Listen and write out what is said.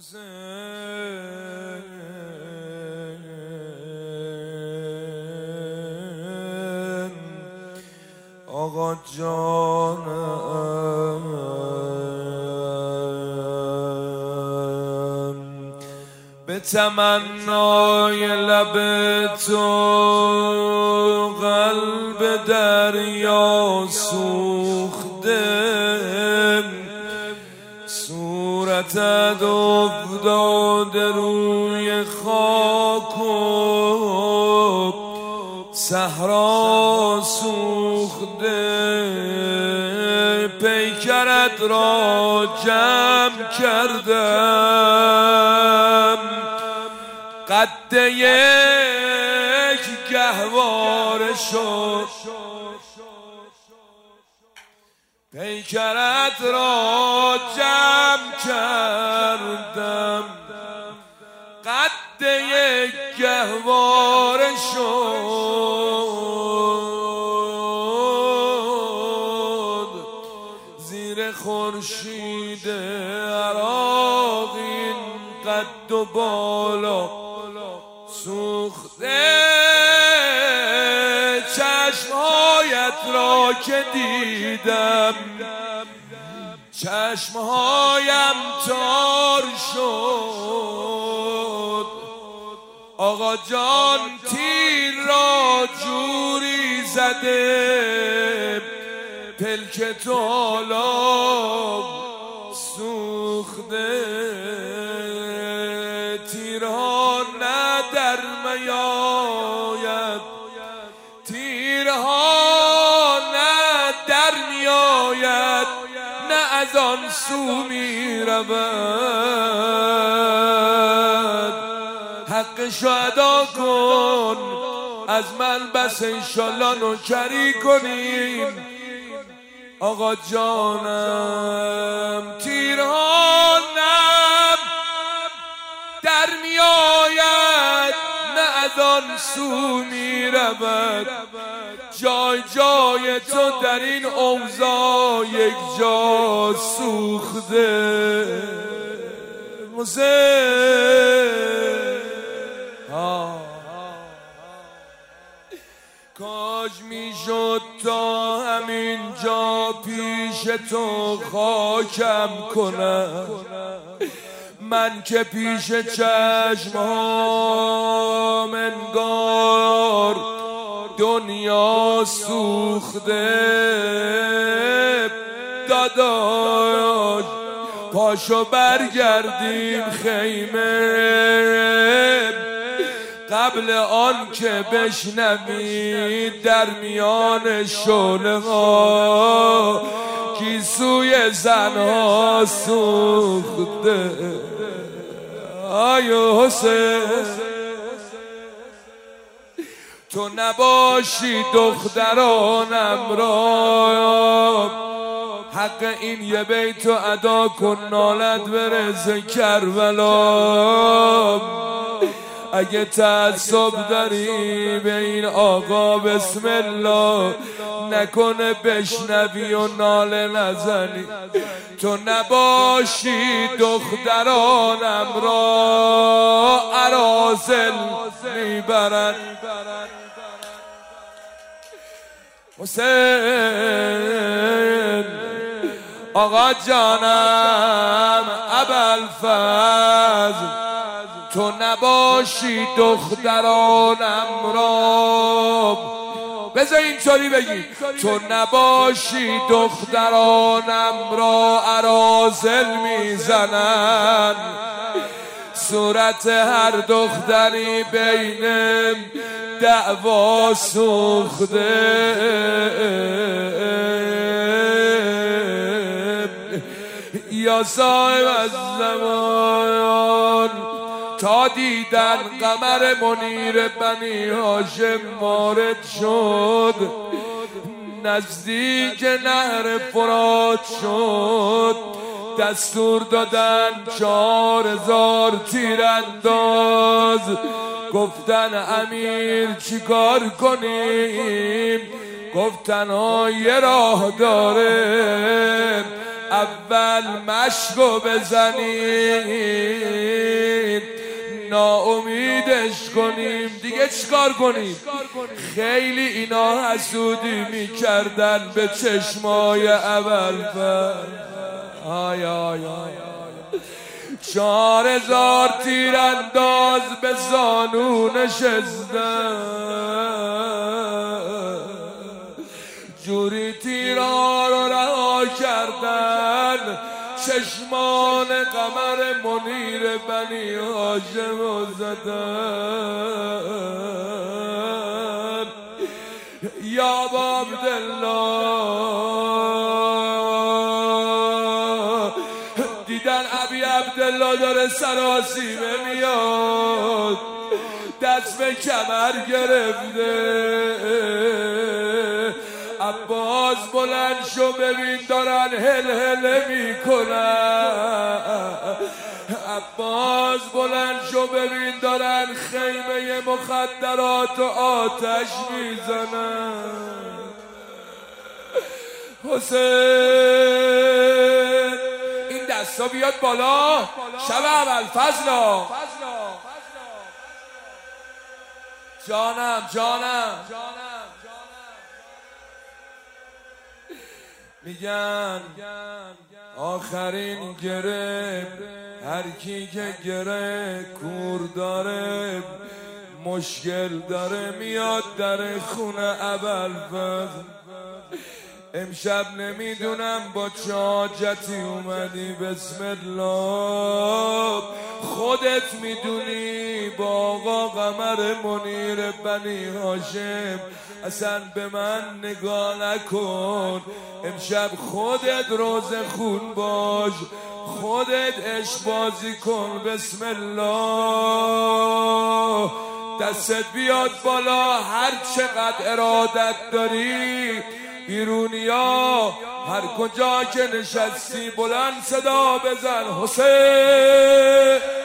حسین آقا جانم به تمنای لب تو قلب دریا سوخته. صورتت افتاده روی خاک و صحرا سوخته. پیکرت را جمع کردم. قد یک گهواره شد. پیکرت را جمع کردم. قد یک گهواره شد. زیر خورشید عراقین قد و بالا سوخته را که دیدم چشمهایم تار شد. آقا جان تیر را جوری زده پلک تو حالا سوخته. تیرها نه در میاید آن سو می رود حقشو ادا کن از من بس انشالله نوکری کنیم. آقا جانم تیرها نم در میآید نه از آن سو می رود جای جای تو در این اوضاع یک جا سوخته. حسین کاش می‌شد تا همین جا پیش تو خاکم کنم. من که پیش چشم ها انگار دنیا سوخته. داداش پاشو برگردیم خیمه. قبل آن که بشنوی در میان شله ها کیسوی زنها سوخته. آی حسین. تو نباشی دخترانم را. حق این یه بیتو ادا کن نالت برز کربلا. اگه تعصب داری به این آقا بسم الله نکنه بشنوی و ناله نزنی. تو نباشی دخترانم را. عرازل می‌برن. حسین. آقا جانم ابل تو نباشی دخترانم را بذار اینطوری بگی تو نباشی دخترانم را عرازل می‌زنن. صورت هر دختری بین دعوا سوخته. یا صاحب از زمان تا دیدن قمر منیر بنی هاشم وارد شد نزدیک نهر فرات شد. دستور دادن چهار هزار تیرانداز. گفتن امیر چیکار کنیم؟ گفتن ها یه راه داره. اول مشکو بزنید ناامیدش کنیم. دیگه چیکار کنیم؟ خیلی اینا حسودی می‌کردن به چشمای اول آی آی آی چهار هزار تیرانداز به زانو نشستن جوری تیرا رو رها کردن. چشمان قمر منیر بنی هاشم زدن. یا عبدالله. عبدالله داره سراسیمه میاد. دست به کمر گرفته. عباس بلند شو ببین دارن هل هل می‌کنن. عباس بلند شو ببین دارن خیمه مخدرات و آتش می‌زنن. حسین. دستا بیاد بالا. شب اول فضلا. جانم جانم. میگن آخرین گره هر کی که گره کور داره مشکل داره میاد در خونه اول امشب نمی‌دونم با چه اومدی بسم الله. خودت می‌دونی با آقا قمر منیر بنی هاشم اصلا به من نگاه نکن. امشب خودت روز خون باش خودت اش بازی کن بسم الله. دستت بیاد بالا هر چقدر ارادت داری بیرونیا هر کجا که نشستی بلند صدا بزن حسین.